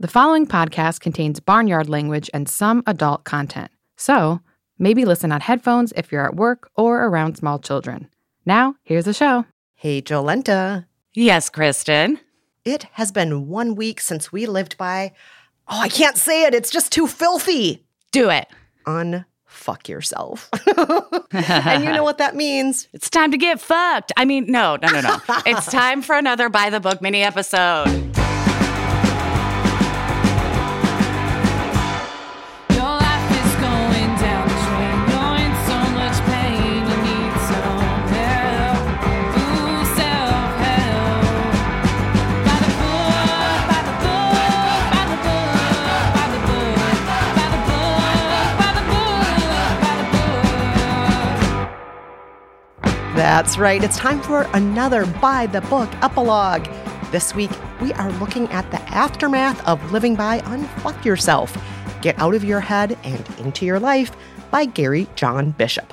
The following podcast contains barnyard language and some adult content. So, maybe listen on headphones if you're at work or around small children. Now, here's the show. Hey, Jolenta. Yes, Kristen. It has been one week since we lived by. Oh, I can't say it. It's just too filthy. Do it. Unfuck yourself. and you know what that means. It's time to get fucked. I mean, no, no, no, no. it's time for another By the Book mini episode. That's right. It's time for another By the Book epilogue. This week, we are looking at the aftermath of living by Unfuck Yourself. Get out of your head and into your life by Gary John Bishop.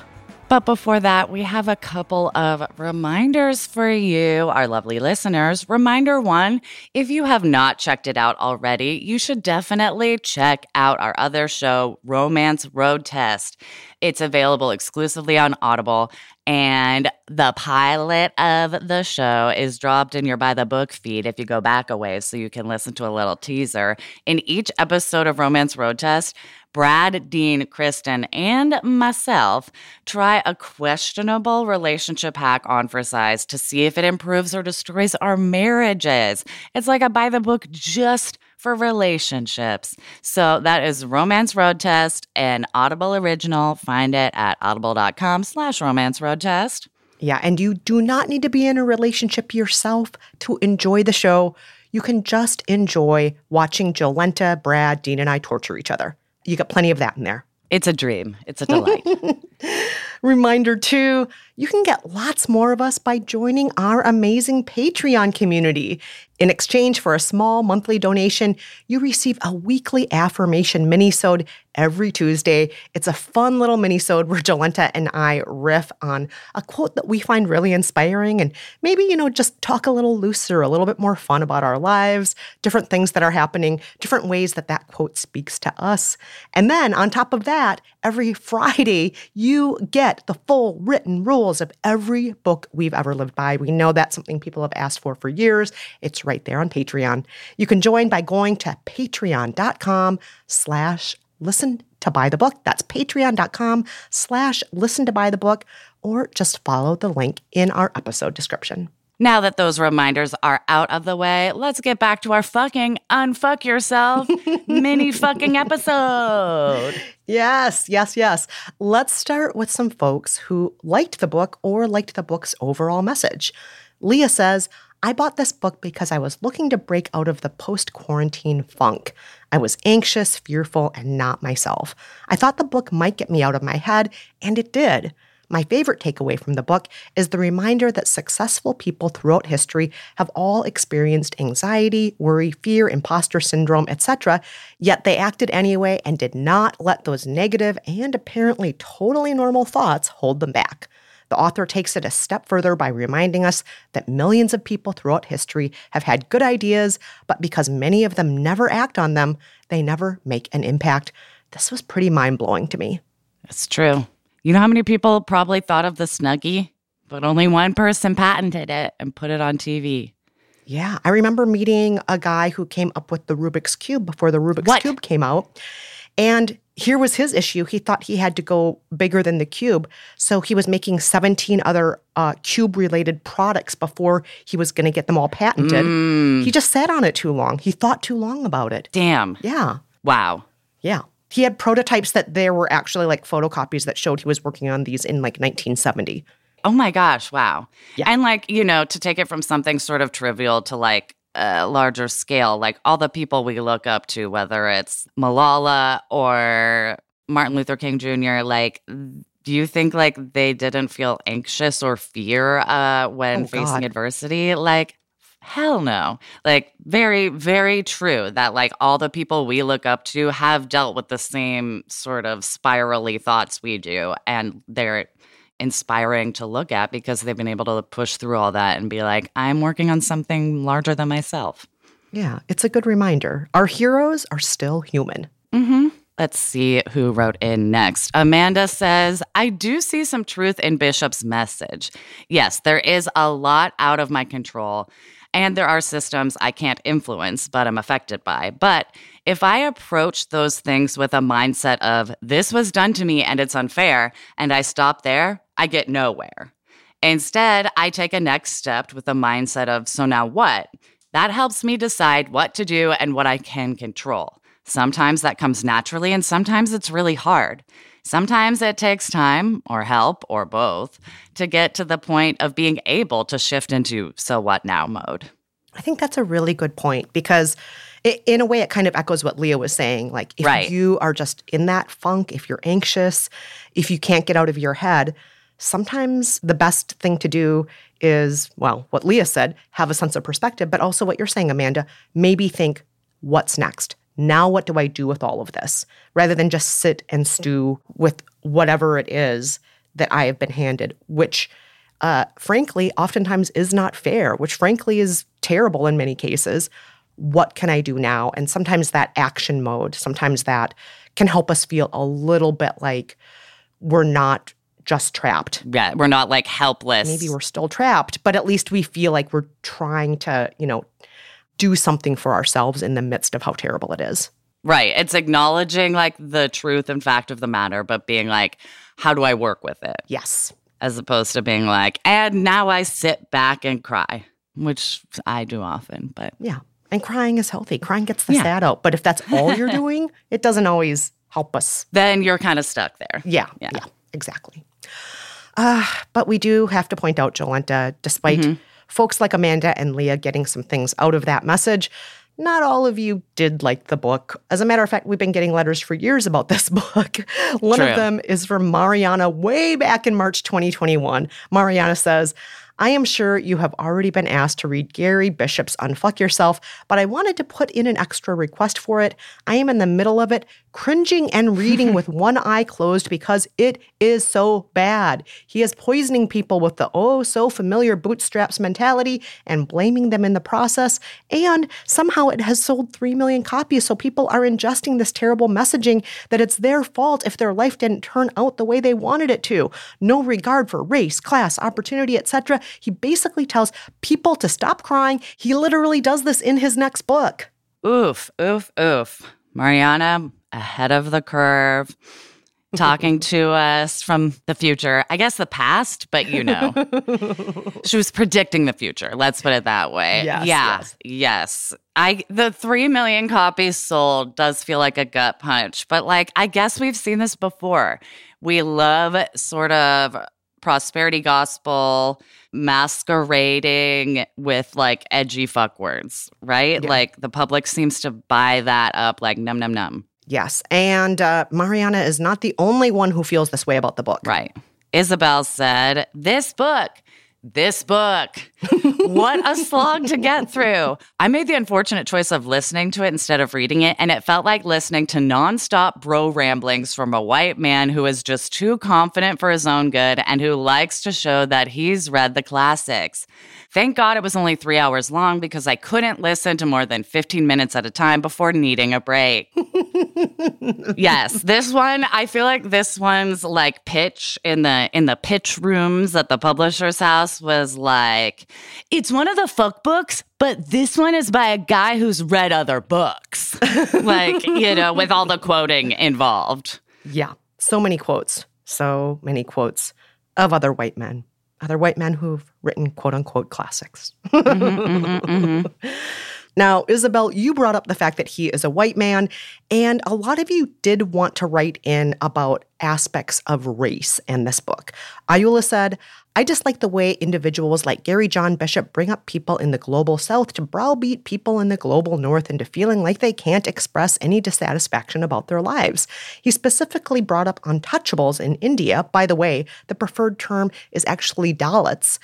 But before that, we have a couple of reminders for you, our lovely listeners. Reminder one if you have not checked it out already, you should definitely check out our other show, Romance Road Test. It's available exclusively on Audible. And the pilot of the show is dropped in your by the book feed if you go back a ways so you can listen to a little teaser. In each episode of Romance Road Test, Brad, Dean, Kristen, and myself try a questionable relationship hack on for size to see if it improves or destroys our marriages. It's like a By the Book just for relationships. So that is Romance Road Test, an Audible original. Find it at audible.com slash romance road test. Yeah, and you do not need to be in a relationship yourself to enjoy the show. You can just enjoy watching Jolenta, Brad, Dean, and I torture each other. You got plenty of that in there. It's a dream. It's a delight. Reminder two, you can get lots more of us by joining our amazing Patreon community. In exchange for a small monthly donation, you receive a weekly affirmation minisode every Tuesday. It's a fun little minisode where Jolenta and I riff on a quote that we find really inspiring and maybe, you know, just talk a little looser, a little bit more fun about our lives, different things that are happening, different ways that that quote speaks to us. And then on top of that, every Friday, you get the full written rules of every book we've ever lived by. We know that's something people have asked for for years. It's right there on Patreon. You can join by going to patreon.com slash listen to by the book. That's patreon.com slash listen to by the book, or just follow the link in our episode description. Now that those reminders are out of the way, let's get back to our fucking unfuck yourself mini fucking episode. Yes, yes, yes. Let's start with some folks who liked the book or liked the book's overall message. Leah says, I bought this book because I was looking to break out of the post quarantine funk. I was anxious, fearful, and not myself. I thought the book might get me out of my head, and it did. My favorite takeaway from the book is the reminder that successful people throughout history have all experienced anxiety, worry, fear, imposter syndrome, etc., yet they acted anyway and did not let those negative and apparently totally normal thoughts hold them back. The author takes it a step further by reminding us that millions of people throughout history have had good ideas, but because many of them never act on them, they never make an impact. This was pretty mind blowing to me. That's true. You know how many people probably thought of the Snuggie, but only one person patented it and put it on TV. Yeah, I remember meeting a guy who came up with the Rubik's Cube before the Rubik's What? Cube came out. And here was his issue. He thought he had to go bigger than the cube. So he was making 17 other uh, cube related products before he was going to get them all patented. Mm. He just sat on it too long. He thought too long about it. Damn. Yeah. Wow. Yeah. He had prototypes that there were actually like photocopies that showed he was working on these in like 1970. Oh my gosh, wow. Yeah. And like, you know, to take it from something sort of trivial to like a larger scale, like all the people we look up to, whether it's Malala or Martin Luther King Jr., like, do you think like they didn't feel anxious or fear uh, when Oh, facing adversity? Like, hell no. Like, very, very true that like all the people we look up to have dealt with the same sort of spirally thoughts we do. And they're inspiring to look at because they've been able to push through all that and be like, I'm working on something larger than myself. Yeah, it's a good reminder. Our heroes are still human. Mm-hmm. Let's see who wrote in next. Amanda says, I do see some truth in Bishop's message. Yes, there is a lot out of my control, and there are systems I can't influence, but I'm affected by. But if I approach those things with a mindset of, this was done to me and it's unfair, and I stop there, I get nowhere. Instead, I take a next step with a mindset of, so now what? That helps me decide what to do and what I can control. Sometimes that comes naturally, and sometimes it's really hard. Sometimes it takes time or help or both to get to the point of being able to shift into so what now mode. I think that's a really good point because it, in a way it kind of echoes what Leah was saying. Like if Right. you are just in that funk, if you're anxious, if you can't get out of your head, sometimes the best thing to do is, well, what Leah said, have a sense of perspective, but also what you're saying, Amanda, maybe think, what's next? Now, what do I do with all of this? Rather than just sit and stew with whatever it is that I have been handed, which uh, frankly, oftentimes is not fair, which frankly is terrible in many cases. What can I do now? And sometimes that action mode, sometimes that can help us feel a little bit like we're not just trapped. Yeah, we're not like helpless. Maybe we're still trapped, but at least we feel like we're trying to, you know, do something for ourselves in the midst of how terrible it is. right. It's acknowledging like the truth and fact of the matter, but being like, how do I work with it? Yes. As opposed to being like, and now I sit back and cry, which I do often, but Yeah. And crying is healthy. Crying gets the Yeah. sad out. But if that's all you're doing, it doesn't always help us then you're kind of stuck there. Yeah, Yeah. yeah, exactly. Uh, but we do have to point out, Jolenta, despite folks like Amanda and Leah getting some things out of that message, not all of you did like the book. As a matter of fact, we've been getting letters for years about this book. One True. of them is from Mariana way back in March 2021. Mariana says, I am sure you have already been asked to read Gary Bishop's Unfuck Yourself, but I wanted to put in an extra request for it. I am in the middle of it, cringing and reading with one eye closed because it is so bad. He is poisoning people with the oh so familiar bootstraps mentality and blaming them in the process. And somehow it has sold 3 million copies, so people are ingesting this terrible messaging that it's their fault if their life didn't turn out the way they wanted it to. No regard for race, class, opportunity, etc. He basically tells people to stop crying. He literally does this in his next book. Oof, oof, oof. Mariana, ahead of the curve. talking to us from the future. I guess the past, but you know. she was predicting the future. Let's put it that way. Yes, yeah. yes. Yes. I the 3 million copies sold does feel like a gut punch, but like I guess we've seen this before. We love sort of prosperity gospel masquerading with like edgy fuck words, right? Yeah. Like the public seems to buy that up like num num num. Yes. And uh, Mariana is not the only one who feels this way about the book. Right. Isabel said, This book, this book, what a slog to get through. I made the unfortunate choice of listening to it instead of reading it, and it felt like listening to nonstop bro ramblings from a white man who is just too confident for his own good and who likes to show that he's read the classics. Thank God it was only three hours long because I couldn't listen to more than 15 minutes at a time before needing a break. yes, this one I feel like this one's like pitch in the in the pitch rooms at the publisher's house was like it's one of the fuck books, but this one is by a guy who's read other books. like, you know, with all the quoting involved. Yeah. So many quotes. So many quotes of other white men, other white men who've written quote unquote classics. Mm-hmm, mm-hmm, mm-hmm. Now, Isabel, you brought up the fact that he is a white man, and a lot of you did want to write in about aspects of race in this book. Ayula said, I dislike the way individuals like Gary John Bishop bring up people in the global south to browbeat people in the global north into feeling like they can't express any dissatisfaction about their lives. He specifically brought up untouchables in India. By the way, the preferred term is actually Dalits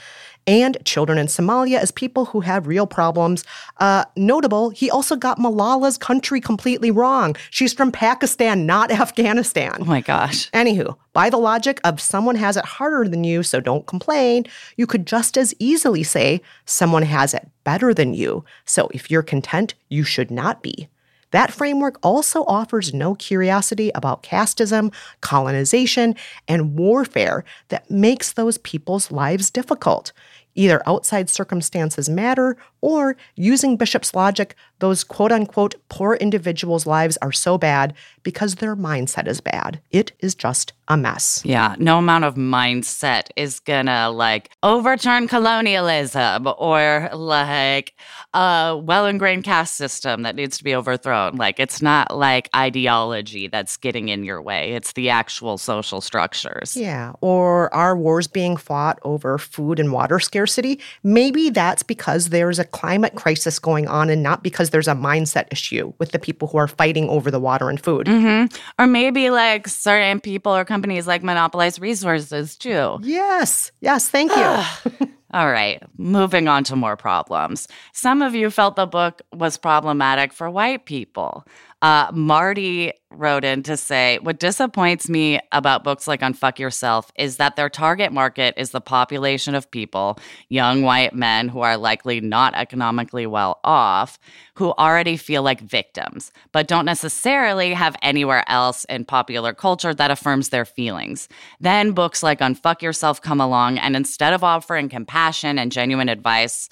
and children in Somalia as people who have real problems. Uh, notable, he also got Malala's country completely wrong. She's from Pakistan, not Afghanistan. Oh my gosh. Anywho, by the logic of someone has it harder than you, so don't complain, you could just as easily say someone has it better than you. So if you're content, you should not be. That framework also offers no curiosity about casteism, colonization, and warfare that makes those people's lives difficult. Either outside circumstances matter, or using Bishop's logic, those quote unquote poor individuals' lives are so bad because their mindset is bad. It is just a mess. Yeah, no amount of mindset is gonna like overturn colonialism or like a well ingrained caste system that needs to be overthrown. Like, it's not like ideology that's getting in your way, it's the actual social structures. Yeah, or are wars being fought over food and water scarcity? Maybe that's because there's a climate crisis going on and not because there's a mindset issue with the people who are fighting over the water and food. Mm-hmm. Or maybe like certain people or companies like monopolize resources too. Yes, yes, thank you. All right, moving on to more problems. Some of you felt the book was problematic for white people. Uh, Marty wrote in to say, What disappoints me about books like Unfuck Yourself is that their target market is the population of people, young white men who are likely not economically well off, who already feel like victims, but don't necessarily have anywhere else in popular culture that affirms their feelings. Then books like Unfuck Yourself come along, and instead of offering compassion and genuine advice,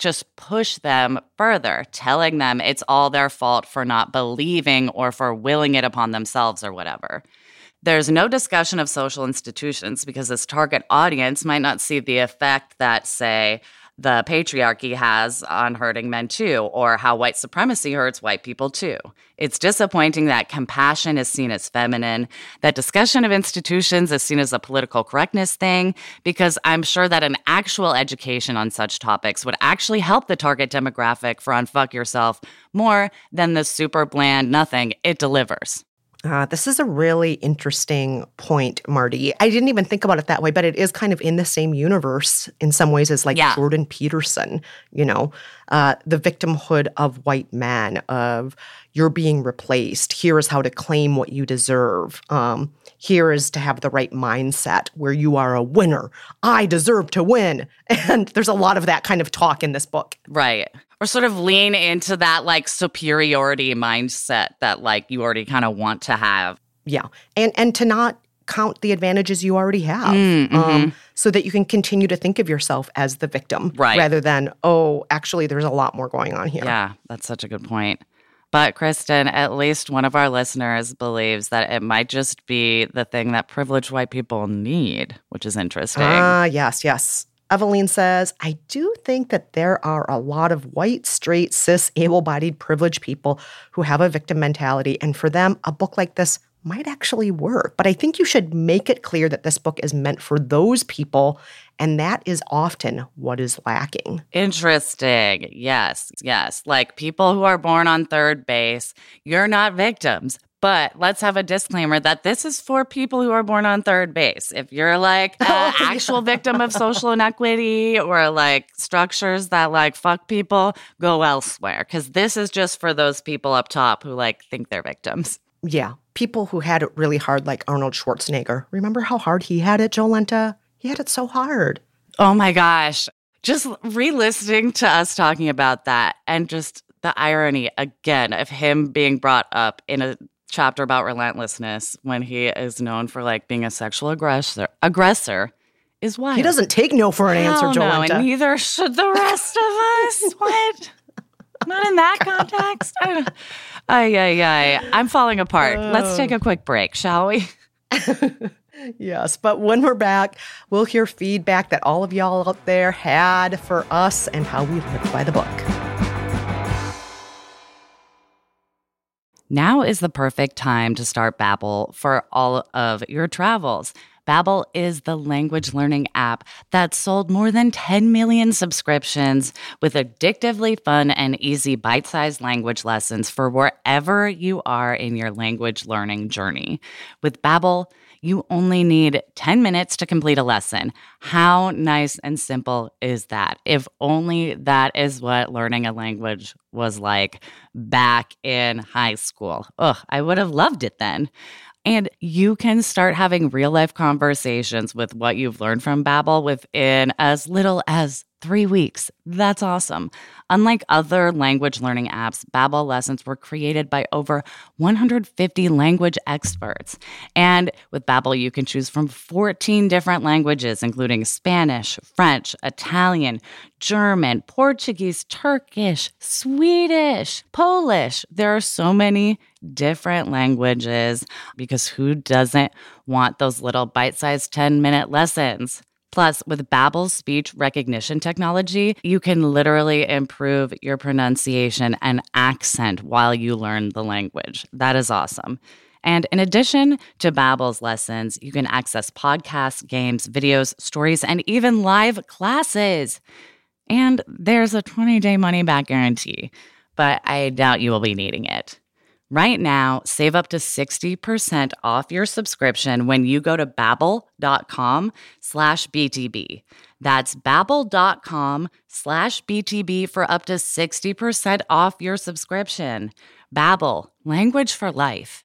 just push them further, telling them it's all their fault for not believing or for willing upon themselves or whatever. There's no discussion of social institutions because this target audience might not see the effect that, say, the patriarchy has on hurting men too, or how white supremacy hurts white people too. It's disappointing that compassion is seen as feminine, that discussion of institutions is seen as a political correctness thing, because I'm sure that an actual education on such topics would actually help the target demographic for Unfuck Yourself more than the super bland nothing it delivers. Uh, this is a really interesting point, Marty. I didn't even think about it that way, but it is kind of in the same universe in some ways as like Yeah. Jordan Peterson, you know, uh, the victimhood of white men, of you're being replaced. Here is how to claim what you deserve. Um, here is to have the right mindset where you are a winner. I deserve to win. And there's a lot of that kind of talk in this book. Right. Or sort of lean into that like superiority mindset that like you already kind of want to have. Yeah. And and to not count the advantages you already have. Mm, Um, so that you can continue to think of yourself as the victim Right. rather than, oh, actually there's a lot more going on here. Yeah, that's such a good point. But Kristen, at least one of our listeners believes that it might just be the thing that privileged white people need, which is interesting. Ah, yes, yes. Eveline says, I do think that there are a lot of white, straight, cis, able bodied, privileged people who have a victim mentality. And for them, a book like this might actually work. But I think you should make it clear that this book is meant for those people. And that is often what is lacking. Interesting. Yes, yes. Like people who are born on third base, you're not victims. But let's have a disclaimer that this is for people who are born on third base. If you're like an Oh, actual victim of social inequity or like structures that like fuck people, go elsewhere. Cause this is just for those people up top who like think they're victims. Yeah, people who had it really hard, like Arnold Schwarzenegger. Remember how hard he had it, Jolenta? He had it so hard. Oh my gosh. Just re listening to us talking about that and just the irony again of him being brought up in a chapter about relentlessness when he is known for like being a sexual aggressor aggressor is wild. He doesn't take no for an answer, Hell no, Jolenta. and neither should the rest of us. What? Not in that context. I- Ay, ay, ay. I'm falling apart. Let's take a oh. quick break, shall we? Yes, but when we're back, we'll hear feedback that all of y'all out there had for us and how we lived by the book. Now is the perfect time to start Babbel for all of your travels. Babbel is the language learning app that sold more than 10 million subscriptions with addictively fun and easy bite-sized language lessons for wherever you are in your language learning journey. With Babbel, you only need 10 minutes to complete a lesson. How nice and simple is that? If only that is what learning a language was like back in high school. Ugh, I would have loved it then. And you can start having real life conversations with what you've learned from Babbel within as little as three weeks. That's awesome. Unlike other language learning apps, Babbel lessons were created by over 150 language experts. And with Babbel, you can choose from 14 different languages, including Spanish, French, Italian, German, Portuguese, Turkish, Swedish, Polish. There are so many different languages because who doesn't want those little bite-sized 10-minute lessons? Plus, with Babbel's speech recognition technology, you can literally improve your pronunciation and accent while you learn the language. That is awesome. And in addition to Babbel's lessons, you can access podcasts, games, videos, stories, and even live classes. And there's a 20-day money-back guarantee, but I doubt you will be needing it. Right now, save up to 60% off your subscription when you go to babbel.com slash BTB. That's babbel.com slash BTB for up to 60% off your subscription. Babbel, language for life.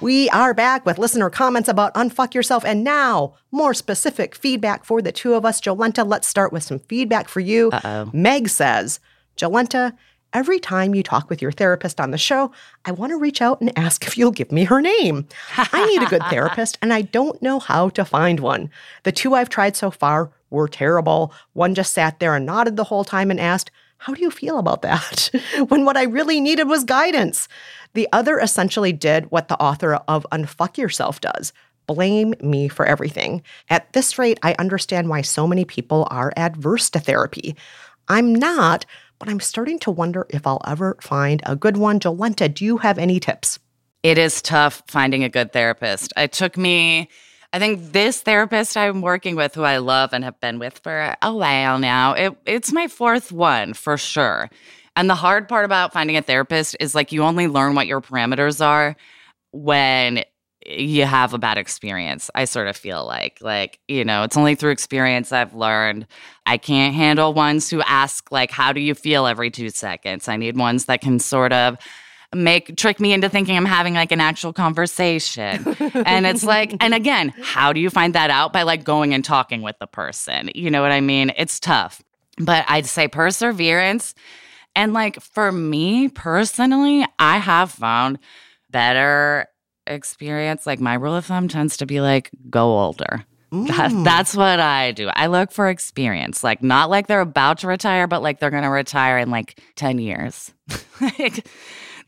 We are back with listener comments about Unfuck Yourself. And now, more specific feedback for the two of us. Jolenta, let's start with some feedback for you. Uh-oh. Meg says, Jolenta, every time you talk with your therapist on the show, I want to reach out and ask if you'll give me her name. I need a good therapist, and I don't know how to find one. The two I've tried so far were terrible. One just sat there and nodded the whole time and asked, How do you feel about that? when what I really needed was guidance. The other essentially did what the author of Unfuck Yourself does blame me for everything. At this rate, I understand why so many people are adverse to therapy. I'm not, but I'm starting to wonder if I'll ever find a good one. Jolenta, do you have any tips? It is tough finding a good therapist. It took me, I think this therapist I'm working with, who I love and have been with for a while now, it, it's my fourth one for sure. And the hard part about finding a therapist is like you only learn what your parameters are when you have a bad experience. I sort of feel like like, you know, it's only through experience I've learned I can't handle ones who ask like how do you feel every 2 seconds. I need ones that can sort of make trick me into thinking I'm having like an actual conversation. and it's like and again, how do you find that out by like going and talking with the person? You know what I mean? It's tough. But I'd say perseverance and like for me personally, I have found better experience. Like my rule of thumb tends to be like go older. That, mm. that's what I do. I look for experience, like not like they're about to retire, but like they're going to retire in like 10 years. like,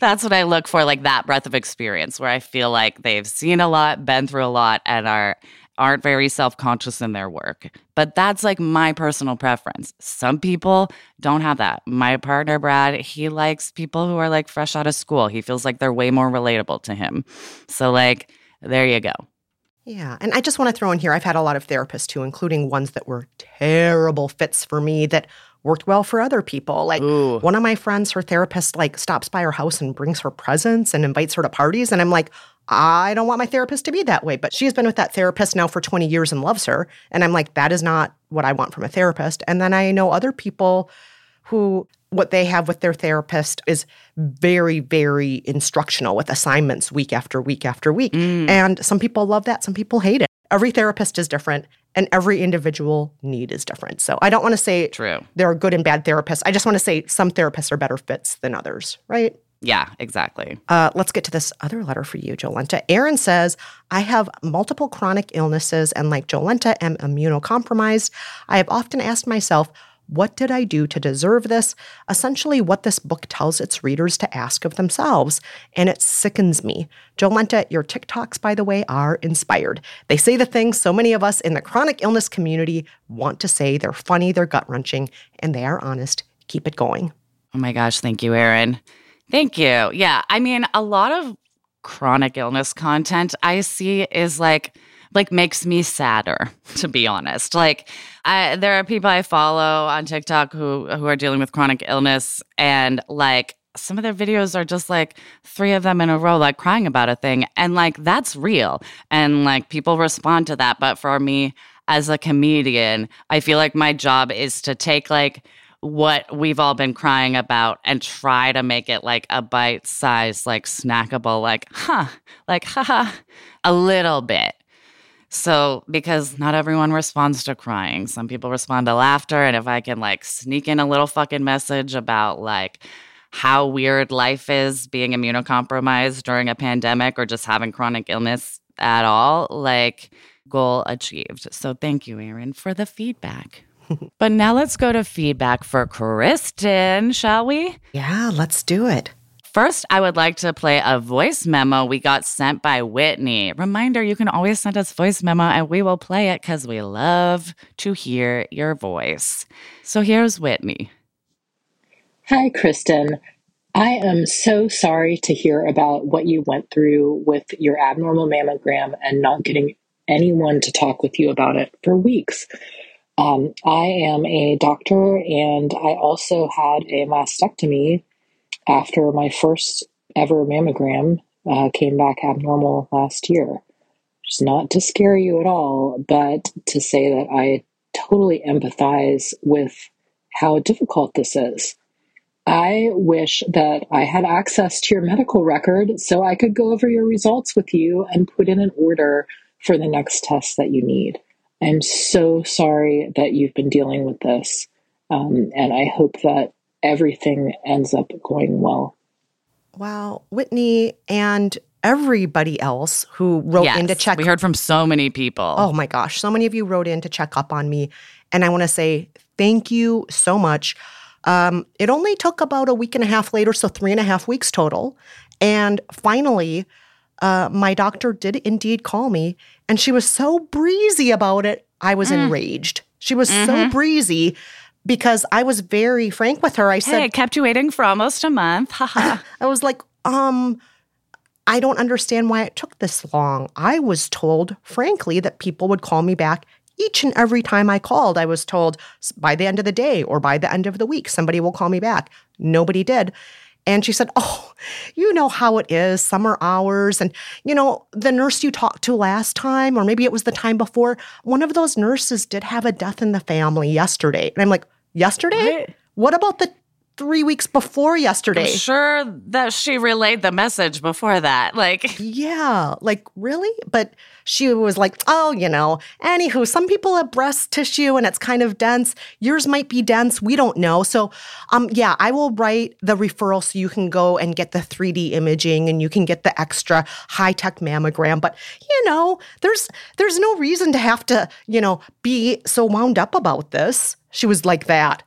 that's what I look for, like that breadth of experience where I feel like they've seen a lot, been through a lot, and are aren't very self-conscious in their work. But that's like my personal preference. Some people don't have that. My partner Brad, he likes people who are like fresh out of school. He feels like they're way more relatable to him. So like there you go. Yeah. And I just want to throw in here I've had a lot of therapists too, including ones that were terrible fits for me that worked well for other people. Like Ooh. one of my friends, her therapist, like stops by her house and brings her presents and invites her to parties. And I'm like, I don't want my therapist to be that way. But she's been with that therapist now for 20 years and loves her. And I'm like, that is not what I want from a therapist. And then I know other people who what they have with their therapist is very, very instructional with assignments week after week after week. And some people love that, some people hate it. Every therapist is different and every individual need is different. So I don't want to say True. there are good and bad therapists. I just want to say some therapists are better fits than others, right? Yeah, exactly. Uh, let's get to this other letter for you, Jolenta. Aaron says, I have multiple chronic illnesses and, like Jolenta, am immunocompromised. I have often asked myself, what did I do to deserve this? Essentially, what this book tells its readers to ask of themselves, and it sickens me. Jolenta, your TikToks, by the way, are inspired. They say the things so many of us in the chronic illness community want to say. They're funny, they're gut wrenching, and they are honest. Keep it going. Oh my gosh, thank you, Erin. Thank you. Yeah, I mean, a lot of chronic illness content I see is like like makes me sadder to be honest. Like I there are people I follow on TikTok who who are dealing with chronic illness and like some of their videos are just like three of them in a row like crying about a thing and like that's real and like people respond to that but for me as a comedian I feel like my job is to take like what we've all been crying about and try to make it like a bite size, like snackable, like, huh, like, haha, a little bit. So, because not everyone responds to crying, some people respond to laughter. And if I can like sneak in a little fucking message about like how weird life is being immunocompromised during a pandemic or just having chronic illness at all, like, goal achieved. So, thank you, Erin, for the feedback. But now let's go to feedback for Kristen, shall we? Yeah, let's do it. First, I would like to play a voice memo we got sent by Whitney. Reminder you can always send us voice memo and we will play it because we love to hear your voice. So here's Whitney. Hi, Kristen. I am so sorry to hear about what you went through with your abnormal mammogram and not getting anyone to talk with you about it for weeks. Um, I am a doctor and I also had a mastectomy after my first ever mammogram uh, came back abnormal last year. Just not to scare you at all, but to say that I totally empathize with how difficult this is. I wish that I had access to your medical record so I could go over your results with you and put in an order for the next test that you need. I'm so sorry that you've been dealing with this, um, and I hope that everything ends up going well. Wow, Whitney and everybody else who wrote in to check. We heard from so many people. oh my gosh, so many of you wrote in to check up on me. And I want to say thank you so much. Um, it only took about a week and a half later, so three and a half weeks total. And finally, uh, my doctor did indeed call me, and she was so breezy about it. I was enraged. She was so breezy because I was very frank with her. I said, hey, it kept you waiting for almost a month. Haha. I was like, um, I don't understand why it took this long. I was told, frankly, that people would call me back each and every time I called. I was told by the end of the day or by the end of the week, somebody will call me back. Nobody did. And she said, Oh, you know how it is, summer hours. And, you know, the nurse you talked to last time, or maybe it was the time before, one of those nurses did have a death in the family yesterday. And I'm like, Yesterday? What? What about the three weeks before yesterday? I'm sure that she relayed the message before that. Like, Yeah, like really? But she was like, oh, you know, anywho, some people have breast tissue and it's kind of dense. Yours might be dense. We don't know. So, um, yeah, I will write the referral so you can go and get the 3D imaging and you can get the extra high tech mammogram. But you know, there's there's no reason to have to, you know, be so wound up about this. She was like that.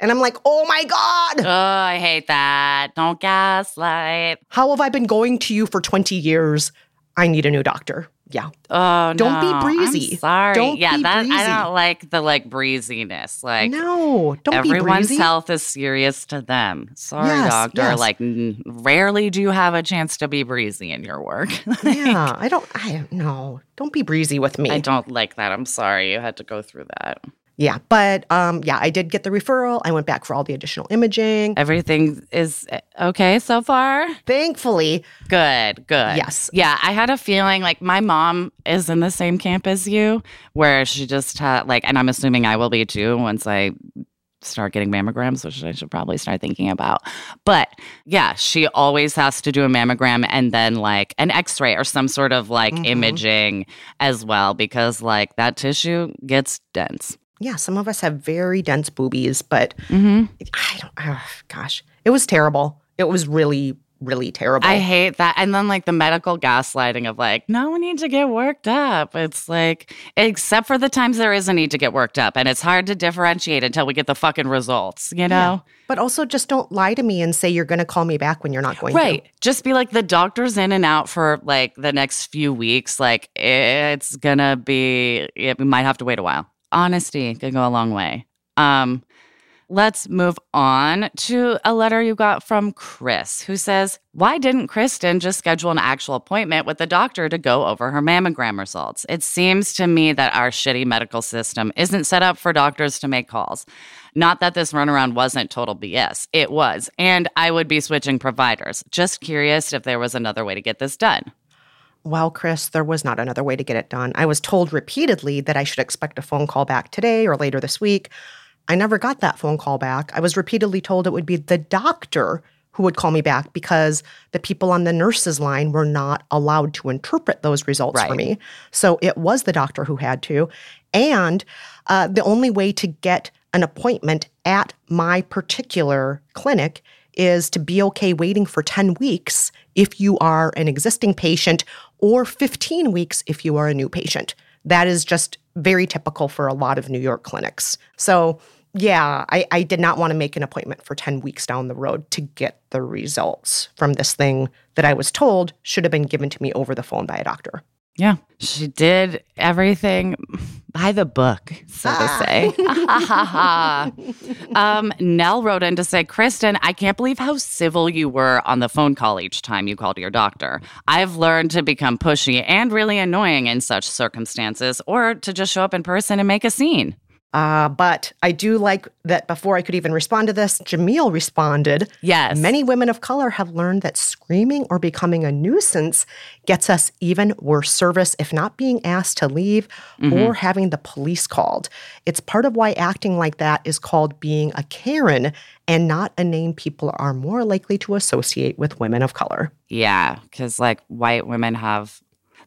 And I'm like, oh my God. oh, I hate that. Don't gaslight. How have I been going to you for 20 years? I need a new doctor. Yeah. Oh, no. Don't be no. I'm breezy. sorry. Don't yeah, be that I don't like the like breeziness. Like no, don't be breezy. everyone's health is serious to them. Sorry, Yes, doctor. yes. Like n- rarely do you have a chance to be breezy in your work. yeah, I don't. I know. Don't be breezy with me. I don't like that. I'm sorry you had to go through that. Yeah, but um, yeah, I did get the referral. I went back for all the additional imaging. Everything is uh, okay so far. Thankfully, Good, good. Yes. Yeah, I had a feeling like my mom is in the same camp as you, where she just had like, and I'm assuming I will be too once I start getting mammograms, which I should probably start thinking about. But yeah, she always has to do a mammogram and then like an x ray or some sort of like Mhm. imaging as well, because like that tissue gets dense. Yeah, some of us have very dense boobies, but Mm-hmm. I don't. Oh, gosh, it was terrible. It was really, really terrible. I hate that. And then like the medical gaslighting of like, no one need to get worked up. It's like, except for the times there is a need to get worked up. And it's hard to differentiate until we get the fucking results, you know? but also, just don't lie to me and say you're going to call me back when you're not going Right. to. Just be like the doctor's in and out for like the next few weeks. Like it's gonna be it, we might have to wait a while. Honesty can go a long way. Um Let's move on to a letter you got from Chris, who says, Why didn't Kristen just schedule an actual appointment with the doctor to go over her mammogram results? It seems to me that our shitty medical system isn't set up for doctors to make calls. Not that this runaround wasn't total BS, it was. And I would be switching providers. Just curious if there was another way to get this done. Well, Chris, there was not another way to get it done. I was told repeatedly that I should expect a phone call back today or later this week. I never got that phone call back. I was repeatedly told it would be the doctor who would call me back because the people on the nurses line were not allowed to interpret those results for me. So it was the doctor who had to. And uh, the only way to get an appointment at my particular clinic is to be okay waiting for 10 weeks if you are an existing patient or 15 weeks if you are a new patient. That is just very typical for a lot of New York clinics. So, yeah, I, I did not want to make an appointment for 10 weeks down the road to get the results from this thing that I was told should have been given to me over the phone by a doctor. Yeah. She did everything by the book, so to say. um, Nell wrote in to say, Kristen, I can't believe how civil you were on the phone call each time you called your doctor. I've learned to become pushy and really annoying in such circumstances, or to just show up in person and make a scene. Uh, but I do like that before I could even respond to this, Jamil responded. Yes. Many women of color have learned that screaming or becoming a nuisance gets us even worse service, if not being asked to leave or having the police called. It's part of why acting like that is called being a Karen and not a name people are more likely to associate with women of color. Yeah, because like white women have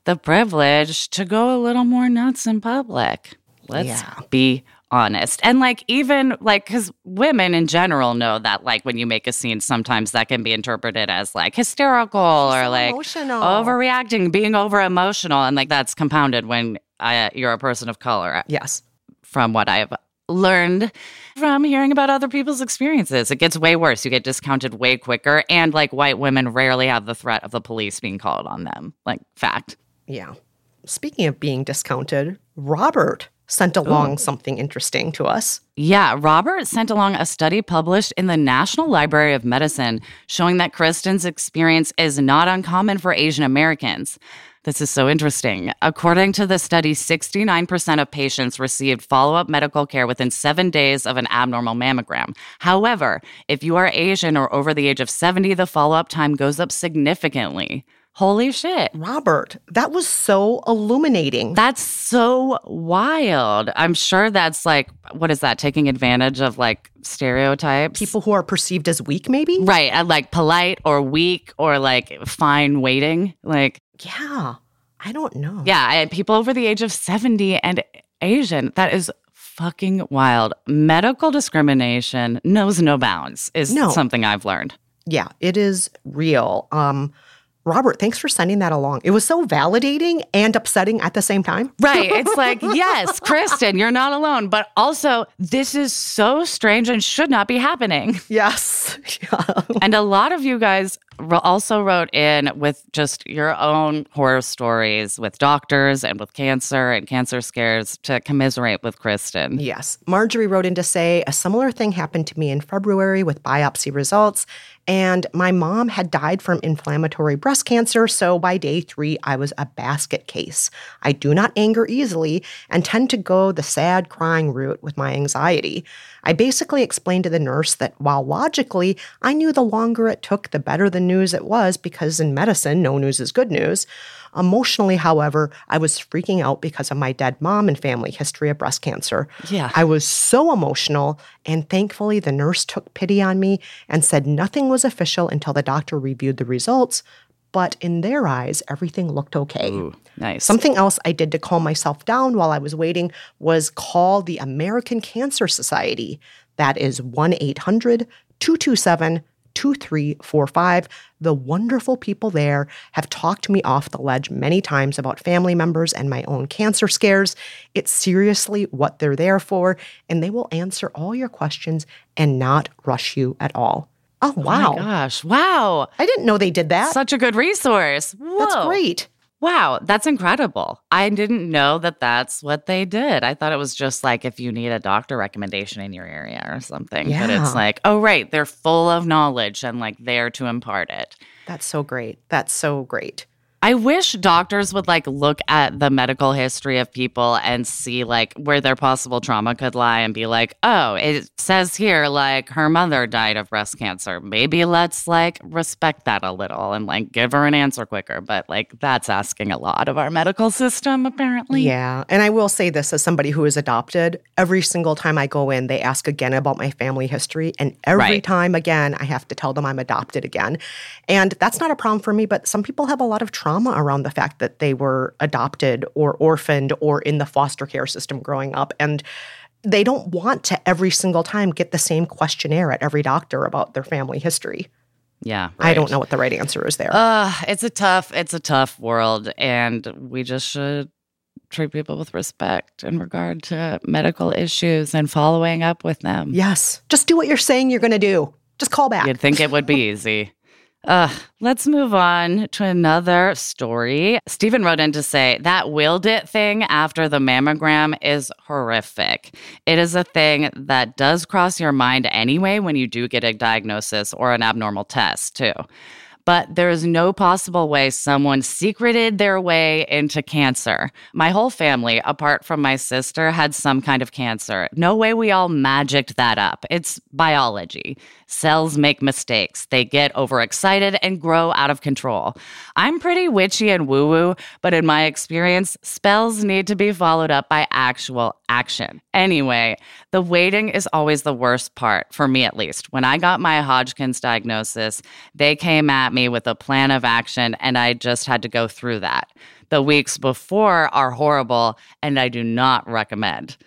the privilege to go a little more nuts in public. Let's Yeah. be honest. And like, even like, because women in general know that like when you make a scene, sometimes that can be interpreted as like hysterical or so like emotional. overreacting, being over emotional. And like that's compounded when uh, you're a person of color Yes. from what I've learned from hearing about other people's experiences. It gets way worse. You get discounted way quicker. And like white women rarely have the threat of the police being called on them. Like, fact. Yeah. Speaking of being discounted, Robert sent along something interesting to us. Yeah, Robert sent along a study published in the National Library of Medicine showing that Kristen's experience is not uncommon for Asian Americans. This is so interesting. According to the study, 69% of patients received follow up medical care within seven days of an abnormal mammogram. However, if you are Asian or over the age of 70, the follow up time goes up significantly. Holy shit. Robert, that was so illuminating. That's so wild. I'm sure that's like, what is that? Taking advantage of like stereotypes? People who are perceived as weak, maybe? Right. uh, Like polite or weak or like fine waiting. Like, Yeah. I don't know. yeah, and people over the age of 70 and Asian. That is fucking wild. Medical discrimination knows no bounds, is No. something I've learned. Yeah, it is real. Um, Robert, thanks for sending that along. It was so validating and upsetting at the same time. Right. It's like, yes, Kristen, you're not alone. But also, this is so strange and should not be happening. Yes. Yeah. And a lot of you guys also wrote in with just your own horror stories with doctors and with cancer and cancer scares to commiserate with Kristen. Yes. Marjorie wrote in to say a similar thing happened to me in February with biopsy results. And my mom had died from inflammatory breast cancer. So by day three, I was a basket case. I do not anger easily and tend to go the sad crying route with my anxiety. I basically explained to the nurse that while logically I knew the longer it took, the better the news it was, because in medicine, no news is good news. Emotionally, however, I was freaking out because of my dead mom and family history of breast cancer. Yeah. I was so emotional, and thankfully, the nurse took pity on me and said nothing was official until the doctor reviewed the results. But in their eyes, everything looked okay. Ooh, nice. Something else I did to calm myself down while I was waiting was call the American Cancer Society. That is 1 800 227 2345. The wonderful people there have talked me off the ledge many times about family members and my own cancer scares. It's seriously what they're there for, and they will answer all your questions and not rush you at all. Oh, Oh wow. my gosh. Wow. I didn't know they did that. Such a good resource. That's great. Wow, that's incredible. I didn't know that that's what they did. I thought it was just like if you need a doctor recommendation in your area or something. Yeah. But it's like, oh, right, they're full of knowledge and like there to impart it. That's so great. That's so great. I wish doctors would like look at the medical history of people and see like where their possible trauma could lie and be like, oh, it says here like her mother died of breast cancer. Maybe let's like respect that a little and like give her an answer quicker. But like that's asking a lot of our medical system, apparently. Yeah. And I will say this as somebody who is adopted, every single time I go in, they ask again about my family history. And every Right. time again, I have to tell them I'm adopted again. And that's not a problem for me, but some people have a lot of trauma around the fact that they were adopted or orphaned or in the foster care system growing up. And they don't want to every single time get the same questionnaire at every doctor about their family history. Yeah. I don't know what the right answer is there. Uh, it's a tough, it's a tough world, and we just should treat people with respect in regard to medical issues and following up with them. yes. Just do what you're saying you're going to do. Just call back. You'd think it would be easy. Uh, let's move on to another story. Stephen wrote in to say that willed it thing after the mammogram is horrific. It is a thing that does cross your mind anyway when you do get a diagnosis or an abnormal test, too. But there is no possible way someone secreted their way into cancer. My whole family, apart from my sister, had some kind of cancer. No way we all magicked that up. It's biology. Cells make mistakes, they get overexcited and grow out of control. I'm pretty witchy and woo woo, but in my experience, spells need to be followed up by actual action. Anyway, the waiting is always the worst part, for me at least. When I got my Hodgkin's diagnosis, they came at me with a plan of action, and I just had to go through that. The weeks before are horrible, and I do not recommend.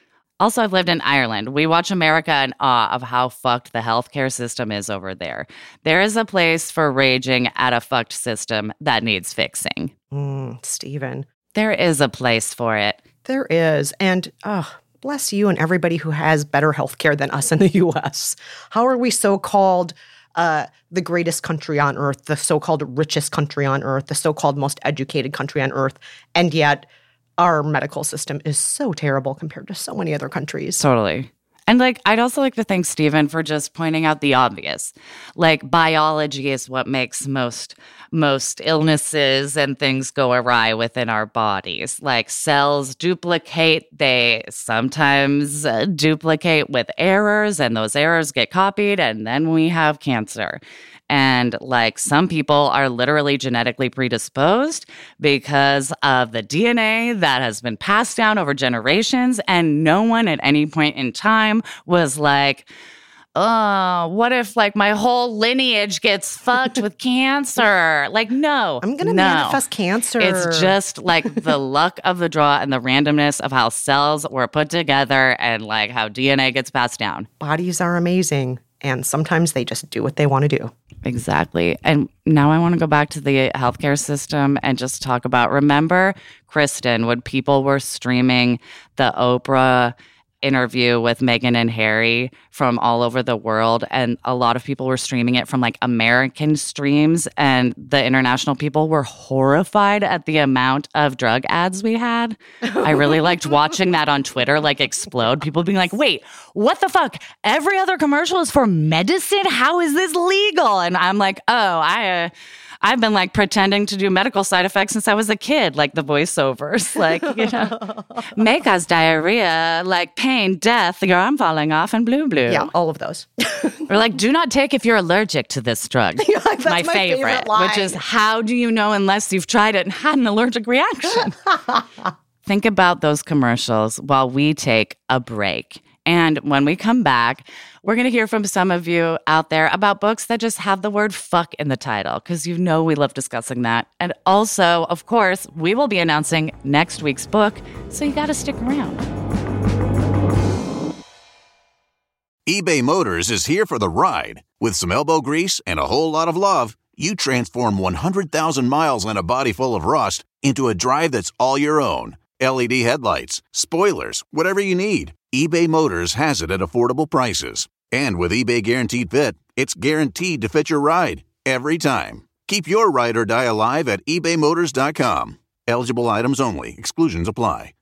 Also, I've lived in Ireland. We watch America in awe of how fucked the healthcare system is over there. There is a place for raging at a fucked system that needs fixing. Mm, Stephen. There is a place for it. There is. And oh, bless you and everybody who has better healthcare than us in the US. How are we so called uh, the greatest country on earth, the so called richest country on earth, the so called most educated country on earth, and yet our medical system is so terrible compared to so many other countries. Totally. And like, I'd also like to thank Stephen for just pointing out the obvious. Like, biology is what makes most most illnesses and things go awry within our bodies. Like, cells duplicate; they sometimes uh, duplicate with errors, and those errors get copied, and then we have cancer. And like some people are literally genetically predisposed because of the DNA that has been passed down over generations. And no one at any point in time was like, oh, what if like my whole lineage gets fucked with cancer? Like, no. I'm going to no. manifest cancer. It's just like the luck of the draw and the randomness of how cells were put together and like how DNA gets passed down. bodies are amazing, and sometimes they just do what they want to do. Exactly. And now I want to go back to the healthcare system and just talk about remember, Kristen, when people were streaming the Oprah interview with Meghan and Harry from all over the world. And a lot of people were streaming it from like American streams. And the international people were horrified at the amount of drug ads we had. I really liked watching that on Twitter like explode. People being like, wait, what the fuck? Every other commercial is for medicine? How is this legal? And I'm like, oh, I. Uh, I've been like pretending to do medical side effects since I was a kid, like the voiceovers, like, you know, may cause diarrhea, like pain, death, your arm falling off, and blue blue. Yeah, all of those. Or like, do not take if you're allergic to this drug. That's my favorite which is how do you know unless you've tried it and had an allergic reaction? Think about those commercials while we take a break. And when we come back, we're going to hear from some of you out there about books that just have the word fuck in the title, because you know we love discussing that. And also, of course, we will be announcing next week's book, so you got to stick around. eBay Motors is here for the ride. With some elbow grease and a whole lot of love, you transform 100,000 miles and a body full of rust into a drive that's all your own. LED headlights, spoilers, whatever you need, eBay Motors has it at affordable prices. And with eBay Guaranteed Fit, it's guaranteed to fit your ride every time. Keep your ride or die alive at ebaymotors.com. Eligible items only, exclusions apply.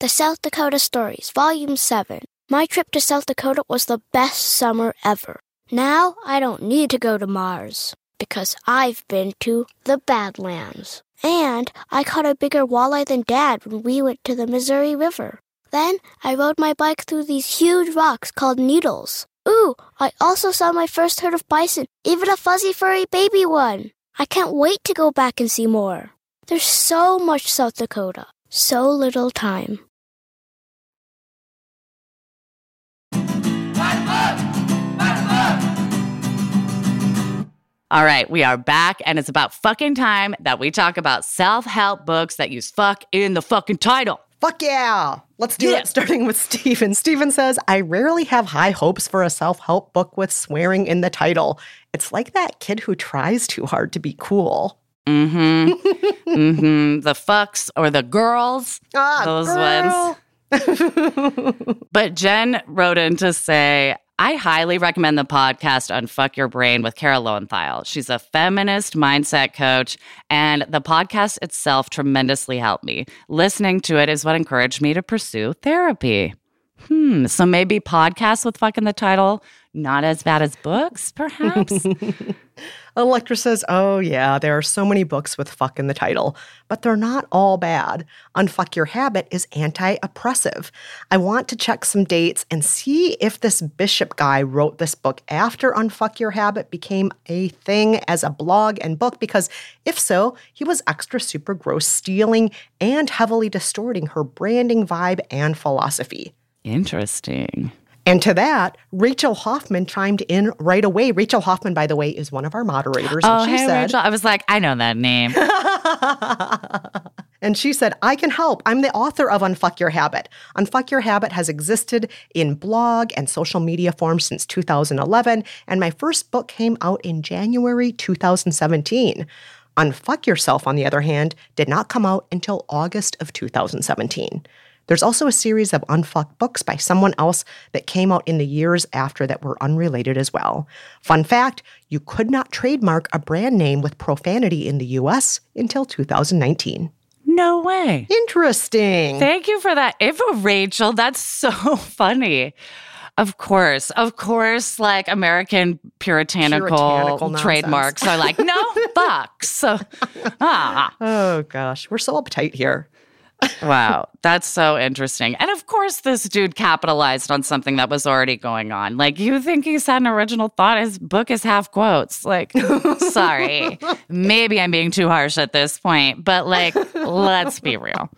The South Dakota Stories, Volume 7. My trip to South Dakota was the best summer ever. Now I don't need to go to Mars because I've been to the Badlands. And I caught a bigger walleye than Dad when we went to the Missouri River. Then I rode my bike through these huge rocks called needles. Ooh, I also saw my first herd of bison, even a fuzzy furry baby one. I can't wait to go back and see more. There's so much South Dakota, so little time. All right, we are back, and it's about fucking time that we talk about self help books that use fuck in the fucking title. Fuck yeah. Let's do Yeah. it, starting with Steven. Steven says, I rarely have high hopes for a self help book with swearing in the title. It's like that kid who tries too hard to be cool. Mm hmm. mm hmm. The fucks or the girls. Ah, Those girl. ones. But Jen wrote in to say, I highly recommend the podcast Unfuck Your Brain with Kara Loewentheil. She's a feminist mindset coach, and the podcast itself tremendously helped me. Listening to it is what encouraged me to pursue therapy. Hmm, so maybe podcasts with fuck in the title, not as bad as books, perhaps? Electra says, Oh, yeah, there are so many books with fuck in the title, but they're not all bad. Unfuck Your Habit is anti oppressive. I want to check some dates and see if this Bishop guy wrote this book after Unfuck Your Habit became a thing as a blog and book, because if so, he was extra super gross, stealing and heavily distorting her branding vibe and philosophy. Interesting. And to that, Rachel Hoffman chimed in right away. Rachel Hoffman, by the way, is one of our moderators. Oh, and she hey, said, Rachel. I was like, I know that name. and she said, I can help. I'm the author of Unfuck Your Habit. Unfuck Your Habit has existed in blog and social media forms since 2011, and my first book came out in January 2017. Unfuck Yourself, on the other hand, did not come out until August of 2017. There's also a series of unfuck books by someone else that came out in the years after that were unrelated as well. Fun fact you could not trademark a brand name with profanity in the US until 2019. No way. Interesting. Thank you for that info, Rachel. That's so funny. Of course, of course, like American puritanical, Puritanical trademarks are like, no fucks. So, ah, oh gosh, we're so uptight here. Wow, that's so interesting. And of course, this dude capitalized on something that was already going on. Like, you think he's had an original thought? His book is half quotes. Like, sorry, maybe I'm being too harsh at this point, but like, let's be real.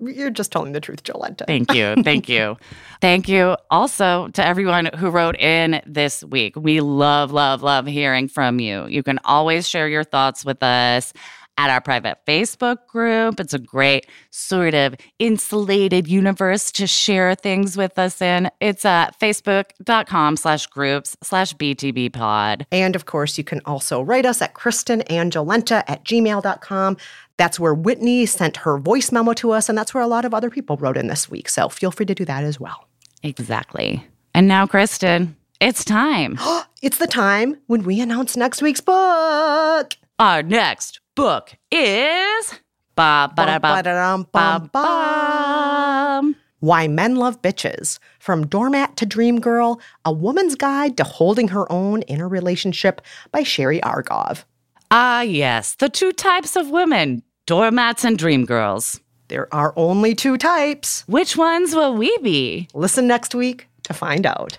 You're just telling the truth, Jolenta. Thank you. Thank you. Thank you also to everyone who wrote in this week. We love, love, love hearing from you. You can always share your thoughts with us at our private Facebook group. It's a great sort of insulated universe to share things with us in. It's at facebook.com slash groups slash BTB pod. And of course, you can also write us at kristenandjolenta at gmail.com. That's where Whitney sent her voice memo to us, and that's where a lot of other people wrote in this week. So feel free to do that as well. Exactly. And now, Kristen, it's time. It's the time when we announce next week's book. Our next book is ba ba ba ba bum, bum. Why Men Love Bitches From Doormat to Dream Girl A Woman's Guide to Holding Her Own in a Relationship by Sherry Argov. Ah, yes, the two types of women, doormats and dream girls. There are only two types. Which ones will we be? Listen next week to find out.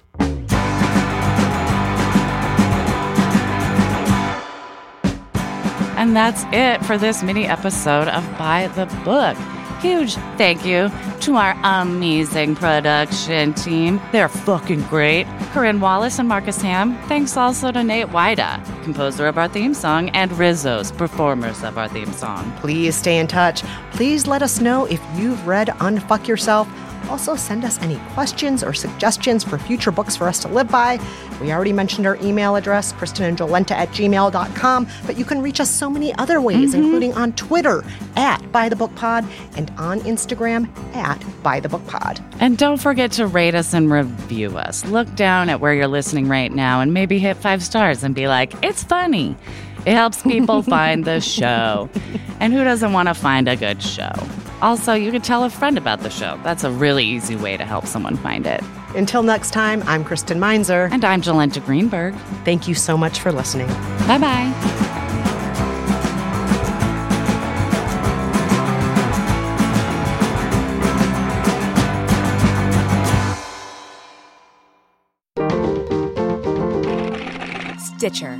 And that's it for this mini episode of By the Book. Huge thank you to our amazing production team. They're fucking great. Corinne Wallace and Marcus Ham. Thanks also to Nate Wida, composer of our theme song, and Rizzo's performers of our theme song. Please stay in touch. Please let us know if you've read Unfuck Yourself. Also, send us any questions or suggestions for future books for us to live by. We already mentioned our email address, kristenandjolenta at gmail.com, but you can reach us so many other ways, mm-hmm. including on Twitter at By the Book Pod and on Instagram at By the Book Pod. And don't forget to rate us and review us. Look down at where you're listening right now and maybe hit five stars and be like, it's funny. It helps people find the show. And who doesn't want to find a good show? Also, you can tell a friend about the show. That's a really easy way to help someone find it. Until next time, I'm Kristen Meinzer. And I'm Jolenta Greenberg. Thank you so much for listening. Bye bye. Stitcher.